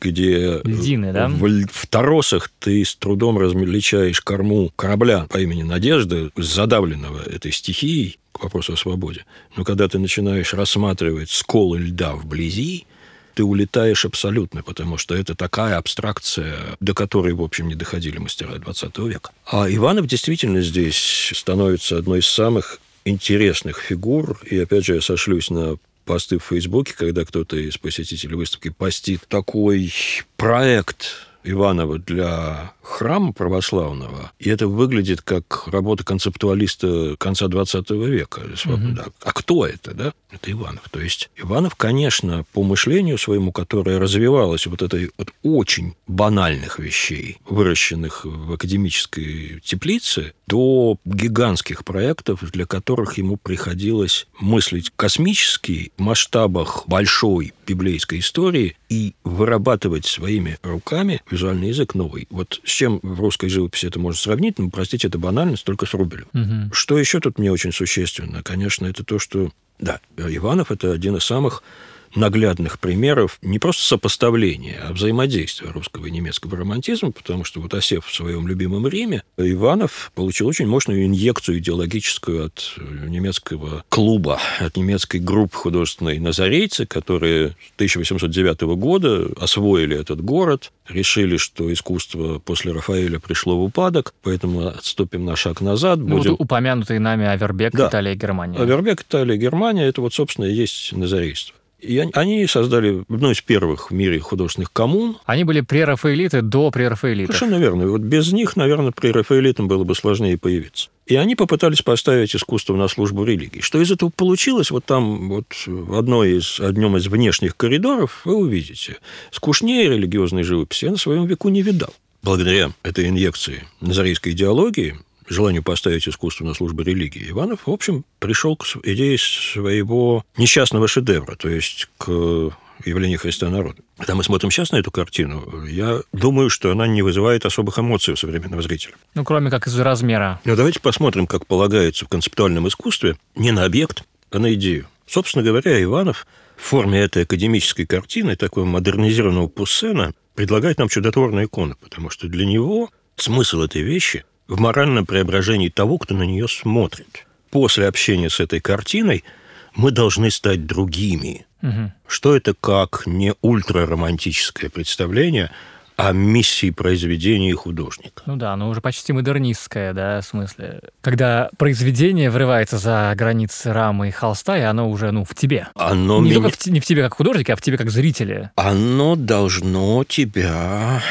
где Льдины, да? в, в торосах ты с трудом различаешь корму корабля по имени Надежда, задавленного этой стихией, к вопросу о свободе. Но когда ты начинаешь рассматривать сколы льда вблизи, ты улетаешь абсолютно, потому что это такая абстракция, до которой, в общем, не доходили мастера 20 века. А Иванов действительно здесь становится одной из самых интересных фигур, и опять же я сошлюсь на посты в Фейсбуке, когда кто-то из посетителей выставки постит такой проект Иванова для храма православного, и это выглядит как работа концептуалиста конца 20 века. Угу. Да. А кто это, да? Это Иванов. То есть Иванов, конечно, по мышлению своему, которое развивалось вот этой от очень банальных вещей, выращенных в академической теплице, до гигантских проектов, для которых ему приходилось мыслить космически в масштабах большой библейской истории и вырабатывать своими руками визуальный язык новый. Вот с чем в русской живописи это можно срравнить? Ну, простите, это банальность, только с Рубелем. Угу. Что еще тут мне очень существенно? Конечно, это то, что... Да, Иванов – это один из самых наглядных примеров не просто сопоставления, а взаимодействия русского и немецкого романтизма, потому что вот осев в своем любимом Риме, Иванов получил очень мощную инъекцию идеологическую от немецкого клуба, от немецкой группы художественной «Назарейцы», которые 1809 года освоили этот город, решили, что искусство после Рафаэля пришло в упадок, поэтому отступим на шаг назад. Ну, будем... вот упомянутые нами Авербек, да. Италия и Германия. Авербек, Италия, Германия – это вот, собственно, и есть назарейство. И они создали одну из первых в мире художественных коммун. Они были прерафаэлиты до прерафаэлитов. Совершенно верно. Вот без них, наверное, прерафаэлитам было бы сложнее появиться. И они попытались поставить искусство на службу религии. Что из этого получилось, вот там, вот в одной из, одном из внешних коридоров вы увидите. Скучнее религиозной живописи я на своем веку не видал. Благодаря этой инъекции назарейской идеологии желанию поставить искусство на службу религии, Иванов, в общем, пришел к идее своего несчастного шедевра, то есть к явлению Христа народа. Когда мы смотрим сейчас на эту картину, я думаю, что она не вызывает особых эмоций у современного зрителя. Ну, кроме как из-за размера. Но давайте посмотрим, как полагается в концептуальном искусстве, не на объект, а на идею. Собственно говоря, Иванов в форме этой академической картины, такого модернизированного Пуссена, предлагает нам чудотворную икону, потому что для него смысл этой вещи в моральном преображении того, кто на нее смотрит. После общения с этой картиной мы должны стать другими. Угу. Что это как не ультраромантическое представление о миссии произведения художника. Ну да, оно уже почти модернистское, да, в смысле. Когда произведение врывается за границы рамы и холста, и оно уже, ну, в тебе. Оно не меня... только в, не в тебе как художнике, а в тебе как зрителе. Оно должно тебя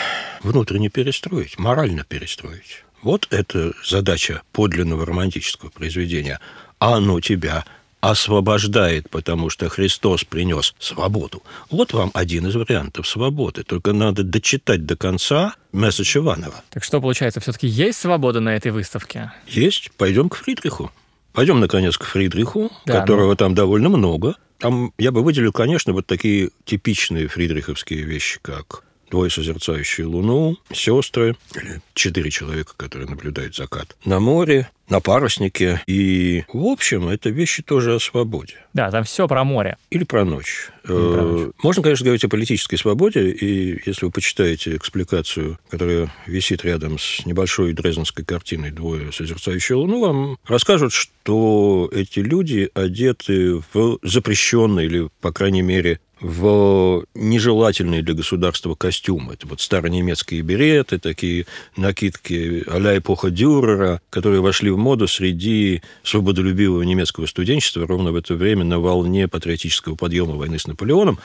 внутренне перестроить, морально перестроить. Вот это задача подлинного романтического произведения. А оно тебя освобождает, потому что Христос принес свободу. Вот вам один из вариантов свободы. Только надо дочитать до конца месседж Иванова. Так что, получается, все-таки есть свобода на этой выставке? Есть. Пойдем к Фридриху. Пойдем, наконец, к Фридриху, да, которого ну... там довольно много. Там я бы выделил, конечно, вот такие типичные фридриховские вещи, как двое созерцающие Луну, сестры, или четыре человека, которые наблюдают закат на море, на паруснике. И, в общем, это вещи тоже о свободе. Да, там все про море. Или про ночь. Или про ночь. Э, можно, конечно, говорить о политической свободе, и если вы почитаете экспликацию, которая висит рядом с небольшой дрезденской картиной «Двое созерцающие Луну», вам расскажут, что эти люди одеты в запрещенные или, по крайней мере, в нежелательные для государства костюмы. Это вот старонемецкие береты, такие накидки а-ля эпоха Дюрера, которые вошли в моду среди свободолюбивого немецкого студенчества ровно в это время на волне патриотического подъема войны с Наполеоном.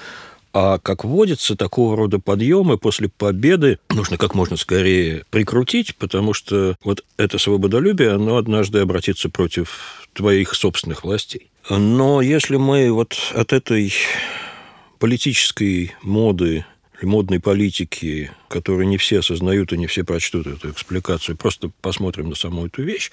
А как водится, такого рода подъемы после победы нужно как можно скорее прикрутить, потому что вот это свободолюбие, оно однажды обратится против твоих собственных властей. Но если мы вот от этой политической моды модной политики, которую не все осознают и не все прочтут эту экспликацию, просто посмотрим на саму эту вещь,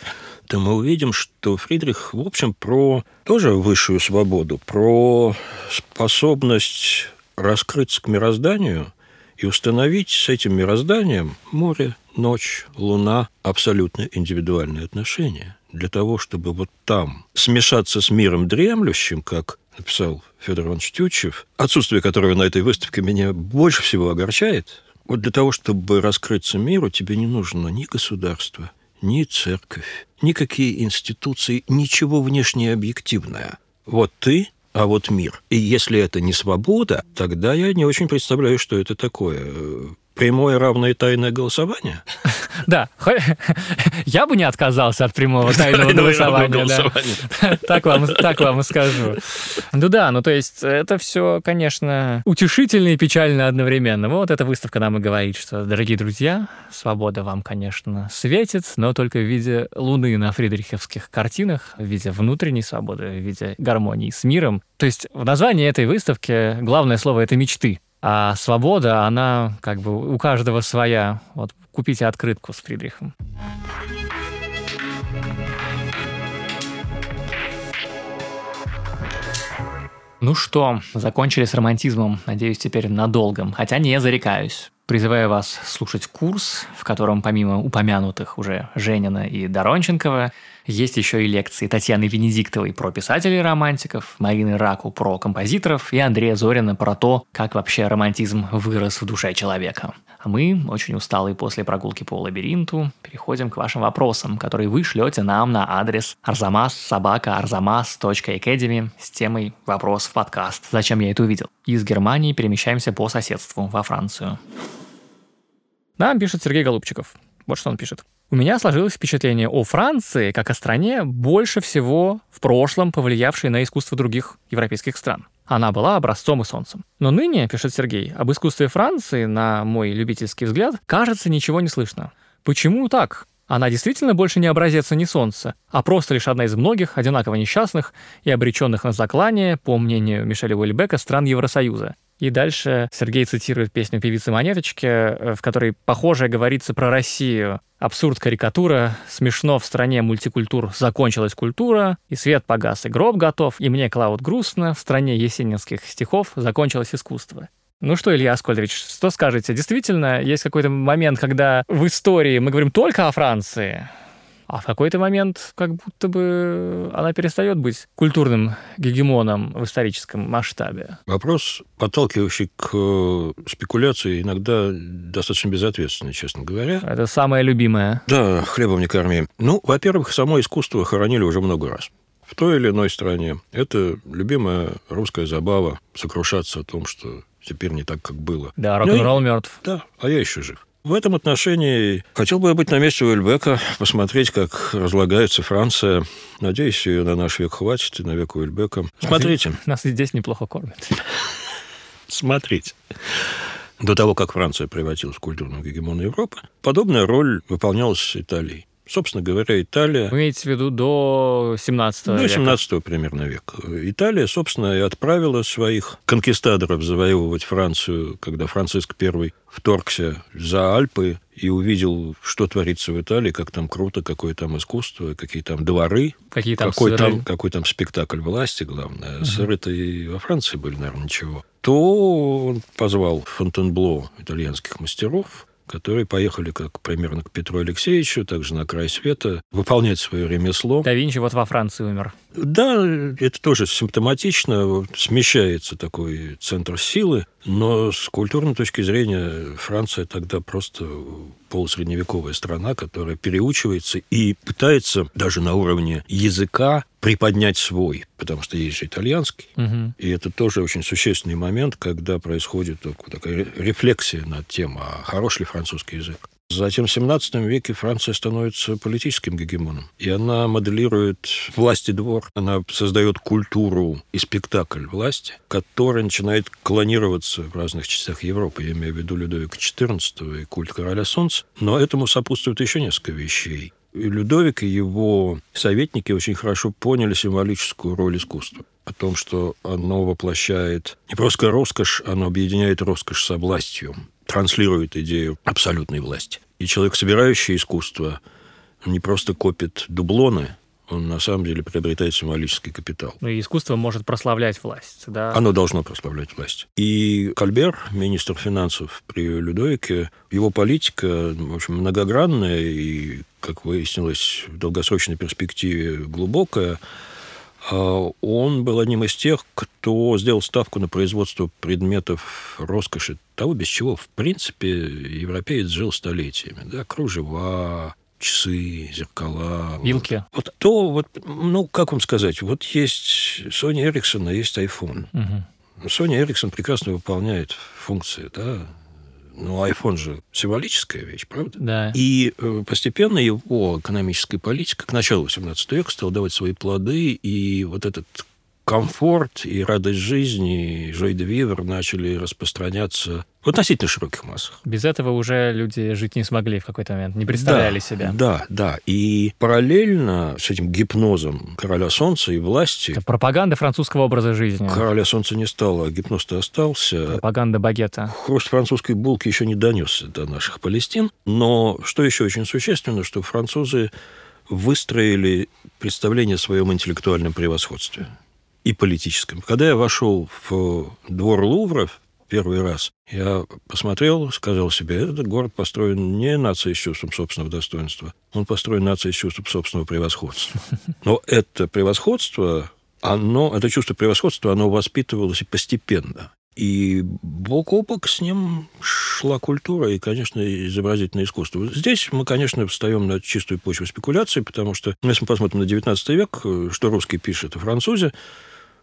то мы увидим, что Фридрих, в общем, про тоже высшую свободу, про способность раскрыться к мирозданию и установить с этим мирозданием море, ночь, луна абсолютно индивидуальные отношения. Для того, чтобы вот там смешаться с миром дремлющим, как написал Федор Иванович Тютчев, отсутствие которого на этой выставке меня больше всего огорчает. Вот для того, чтобы раскрыться миру, тебе не нужно ни государство, ни церковь, никакие институции, ничего внешне объективное. Вот ты, а вот мир. И если это не свобода, тогда я не очень представляю, что это такое прямое равное тайное голосование? (laughs) Да, (laughs) я бы не отказался от прямого тайного голосования. (laughs) Так вам, так вам и скажу. Ну да, ну то есть это все, конечно, утешительно и печально одновременно. Вот эта выставка нам и говорит, что, дорогие друзья, свобода вам, конечно, светит, но только в виде луны на фридриховских картинах, в виде внутренней свободы, в виде гармонии с миром. То есть в названии этой выставки главное слово — это мечты. А свобода, она как бы у каждого своя. Вот купите открытку с Фридрихом. Ну что, закончили с романтизмом, надеюсь, теперь надолго, хотя не зарекаюсь. Призываю вас слушать курс, в котором помимо упомянутых уже Женина и Доронченкова, есть еще и лекции Татьяны Венедиктовой про писателей-романтиков, Марины Раку про композиторов и Андрея Зорина про то, как вообще романтизм вырос в душе человека. А мы, очень усталые после прогулки по лабиринту, переходим к вашим вопросам, которые вы шлете нам на адрес arzamas.arzamas.academy с темой «Вопрос в подкаст. Зачем я это увидел?» Из Германии перемещаемся по соседству во Францию. Нам пишет Сергей Голубчиков. Вот что он пишет. У меня сложилось впечатление о Франции как о стране, больше всего в прошлом повлиявшей на искусство других европейских стран. Она была образцом и солнцем. Но ныне, пишет Сергей, об искусстве Франции, на мой любительский взгляд, кажется, ничего не слышно. Почему так? Она действительно больше не образец и не солнце, а просто лишь одна из многих одинаково несчастных и обреченных на заклание, по мнению Мишеля Уэльбека, стран Евросоюза. И дальше Сергей цитирует песню певицы Монеточки, э, в которой похожее говорится про Россию. Абсурд карикатура, смешно в стране мультикультур закончилась культура, и свет погас, и гроб готов, и мне, Клауд, грустно, в стране есенинских стихов закончилось искусство. Ну что, Илья Аскольдович, что скажете? Действительно, есть какой-то момент, когда в истории мы говорим только о Франции, а в какой-то момент как будто бы она перестает быть культурным гегемоном в историческом масштабе. Вопрос, подталкивающий к э, спекуляции, иногда достаточно безответственный, честно говоря. Это самое любимое. Да, хлебом не корми. Ну, во-первых, само искусство хоронили уже много раз в той или иной стране. Это любимая русская забава сокрушаться о том, что теперь не так, как было. Да, рок-н-ролл ну, мертв. Да, а я еще жив. В этом отношении хотел бы я быть на месте Уэльбека, посмотреть, как разлагается Франция. Надеюсь, ее на наш век хватит, и на век Уэльбека. Смотрите. Нас и здесь неплохо кормят. (laughs) Смотрите. До того, как Франция превратилась в культурную гегемона Европы, подобная роль выполнялась Италией. Собственно говоря, Италия... Вы имеете в виду до 17 века? До 17 примерно века. Италия, собственно, и отправила своих конкистадоров завоевывать Францию, когда Франциск I вторгся за Альпы и увидел, что творится в Италии, как там круто, какое там искусство, какие там дворы, какие там какой, сыры. там, какой там спектакль власти, главное. Угу. Сыры-то и во Франции были, наверное, ничего. То он позвал Фонтенбло итальянских мастеров, которые поехали как примерно к Петру Алексеевичу, также на край света, выполнять свое ремесло. Да Винчи вот во Франции умер. Да, это тоже симптоматично. Смещается такой центр силы. Но с культурной точки зрения Франция тогда просто полусредневековая страна, которая переучивается и пытается даже на уровне языка приподнять свой, потому что есть же итальянский. Угу. И это тоже очень существенный момент, когда происходит такая рефлексия над тем, а хорош ли французский язык. Затем в 17 веке Франция становится политическим гегемоном. И она моделирует власти двор. Она создает культуру и спектакль власти, который начинает клонироваться в разных частях Европы. Я имею в виду Людовика XIV и культ короля солнца. Но этому сопутствует еще несколько вещей. И Людовик и его советники очень хорошо поняли символическую роль искусства о том, что оно воплощает не просто роскошь, оно объединяет роскошь со властью транслирует идею абсолютной власти. И человек, собирающий искусство, не просто копит дублоны, он на самом деле приобретает символический капитал. Ну и искусство может прославлять власть, да? Оно должно прославлять власть. И Кальбер, министр финансов при Людовике, его политика, в общем, многогранная и, как выяснилось, в долгосрочной перспективе глубокая, он был одним из тех, кто сделал ставку на производство предметов роскоши, того, без чего, в принципе, европеец жил столетиями. Да? Кружева, часы, зеркала. Вилки. Вот, вот то, вот, ну, как вам сказать, вот есть Sony Ericsson, а есть iPhone. Угу. Sony Ericsson прекрасно выполняет функции, да, ну, iPhone же символическая вещь, правда? Да. И э, постепенно его экономическая политика к началу 18 века стала давать свои плоды, и вот этот комфорт и радость жизни, и жой де вивер начали распространяться в относительно широких массах. Без этого уже люди жить не смогли в какой-то момент, не представляли да, себя. Да, да. И параллельно с этим гипнозом короля солнца и власти... Это пропаганда французского образа жизни. Короля солнца не стало, а гипноз-то остался. Пропаганда багета. Хруст французской булки еще не донесся до наших Палестин. Но что еще очень существенно, что французы выстроили представление о своем интеллектуальном превосходстве и политическом. Когда я вошел в двор Лувра первый раз, я посмотрел, сказал себе, этот город построен не нацией с чувством собственного достоинства, он построен нацией с чувством собственного превосходства. (laughs) Но это превосходство, оно, это чувство превосходства, оно воспитывалось постепенно. И бок о бок с ним шла культура и, конечно, изобразительное искусство. Здесь мы, конечно, встаем на чистую почву спекуляции, потому что, если мы посмотрим на XIX век, что русский пишет о французе,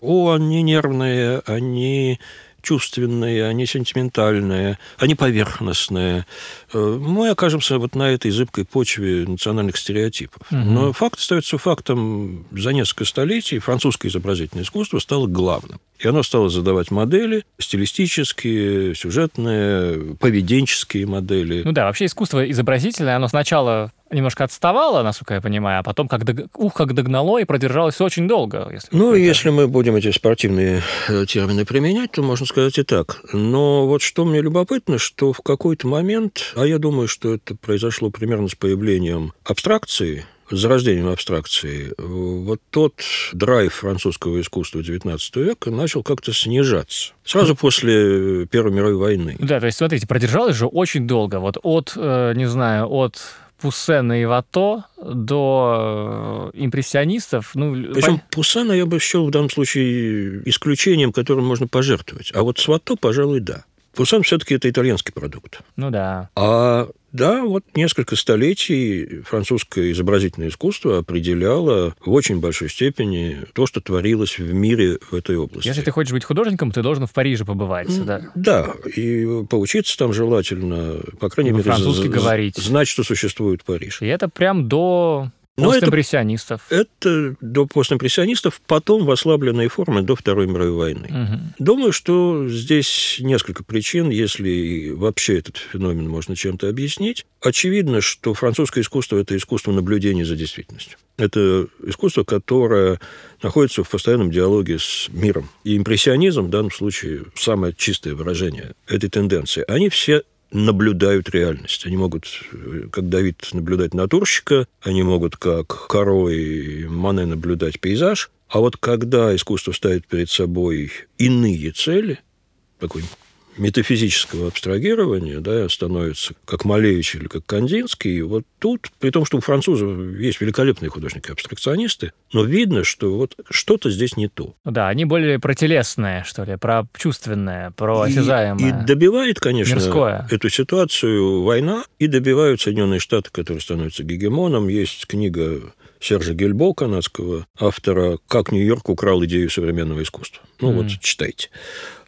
о, они нервные, они чувственные, они сентиментальные, они поверхностные. Э, мы окажемся вот на этой зыбкой почве национальных стереотипов. Угу. Но факт остается фактом. За несколько столетий французское изобразительное искусство стало главным. И оно стало задавать модели, стилистические, сюжетные, поведенческие модели. Ну да, вообще искусство изобразительное, оно сначала немножко отставала, насколько я понимаю, а потом как дог... ух, как догнало и продержалось очень долго. Если ну, если мы будем эти спортивные э, термины применять, то можно сказать и так. Но вот что мне любопытно, что в какой-то момент, а я думаю, что это произошло примерно с появлением абстракции, с зарождением абстракции, вот тот драйв французского искусства XIX века начал как-то снижаться. Сразу после Первой мировой войны. Да, то есть, смотрите, продержалось же очень долго. Вот от, э, не знаю, от Пуссена и Вато до э, импрессионистов. Ну, Причем по... Пуссена я бы счел в данном случае исключением, которым можно пожертвовать. А вот с Вато, пожалуй, да. Пусан все-таки это итальянский продукт. Ну да. А да, вот несколько столетий французское изобразительное искусство определяло в очень большой степени то, что творилось в мире в этой области. Если ты хочешь быть художником, ты должен в Париже побывать, да? Да, и поучиться там желательно, по крайней мере, французски говорить. знать, что существует Париж. И это прям до но постимпрессионистов. Это, это до постимпрессионистов, потом в ослабленной форме до Второй мировой войны. Угу. Думаю, что здесь несколько причин, если вообще этот феномен можно чем-то объяснить. Очевидно, что французское искусство – это искусство наблюдения за действительностью. Это искусство, которое находится в постоянном диалоге с миром. И импрессионизм, в данном случае, самое чистое выражение этой тенденции. Они все наблюдают реальность. Они могут, как Давид, наблюдать натурщика, они могут, как Каро и Мане, наблюдать пейзаж. А вот когда искусство ставит перед собой иные цели, такой метафизического абстрагирования, да, становится как Малевич или как Кандинский, вот тут, при том, что у французов есть великолепные художники-абстракционисты, но видно, что вот что-то здесь не то. Да, они более протелесные, что ли, про чувственное, про осязаемое. И, и добивает, конечно, мирское. эту ситуацию война, и добивают Соединенные Штаты, которые становятся гегемоном. Есть книга Сержа Гельбо, канадского автора «Как Нью-Йорк украл идею современного искусства». Ну mm. вот, читайте.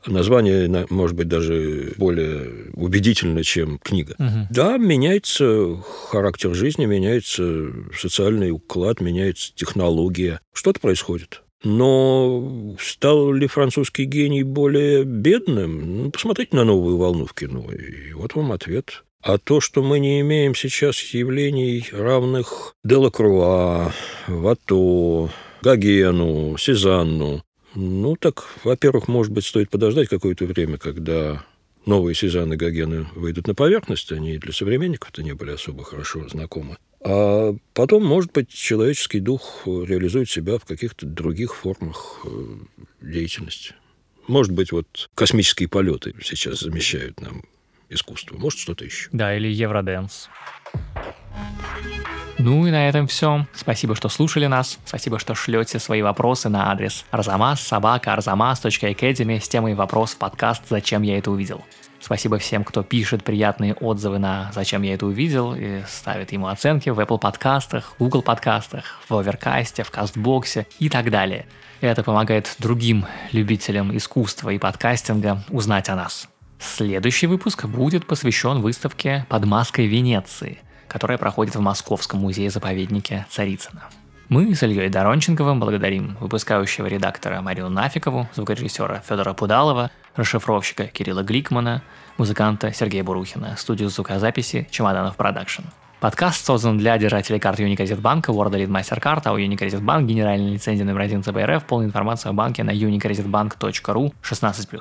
Название, может быть, даже более убедительно, чем книга. Угу. Да, меняется характер жизни, меняется социальный уклад, меняется технология. Что-то происходит. Но стал ли французский гений более бедным? Ну, посмотрите на новую волну в кино, и вот вам ответ. А то, что мы не имеем сейчас явлений, равных Делакруа, Вато, Гогену, Сезанну, ну, так, во-первых, может быть, стоит подождать какое-то время, когда новые Сезанны Гогены выйдут на поверхность, они для современников-то не были особо хорошо знакомы. А потом, может быть, человеческий дух реализует себя в каких-то других формах э, деятельности. Может быть, вот космические полеты сейчас замещают нам искусство. Может, что-то еще. Да, или Евроденс. Ну и на этом все. Спасибо, что слушали нас. Спасибо, что шлете свои вопросы на адрес arzamas с темой вопрос подкаст «Зачем я это увидел?». Спасибо всем, кто пишет приятные отзывы на «Зачем я это увидел» и ставит ему оценки в Apple подкастах, Google подкастах, в Overcast, в Кастбоксе и так далее. Это помогает другим любителям искусства и подкастинга узнать о нас. Следующий выпуск будет посвящен выставке «Под маской Венеции», которая проходит в Московском музее-заповеднике Царицына. Мы с Ильей Доронченковым благодарим выпускающего редактора Марину Нафикову, звукорежиссера Федора Пудалова, расшифровщика Кирилла Гликмана, музыканта Сергея Бурухина, студию звукозаписи «Чемоданов Продакшн». Подкаст создан для держателей карт Unicredit банка, World Elite MasterCard, а у Unicredit Bank генеральная лицензия номер 1 ЦБРФ, полная информация о банке на unicreditbank.ru 16+.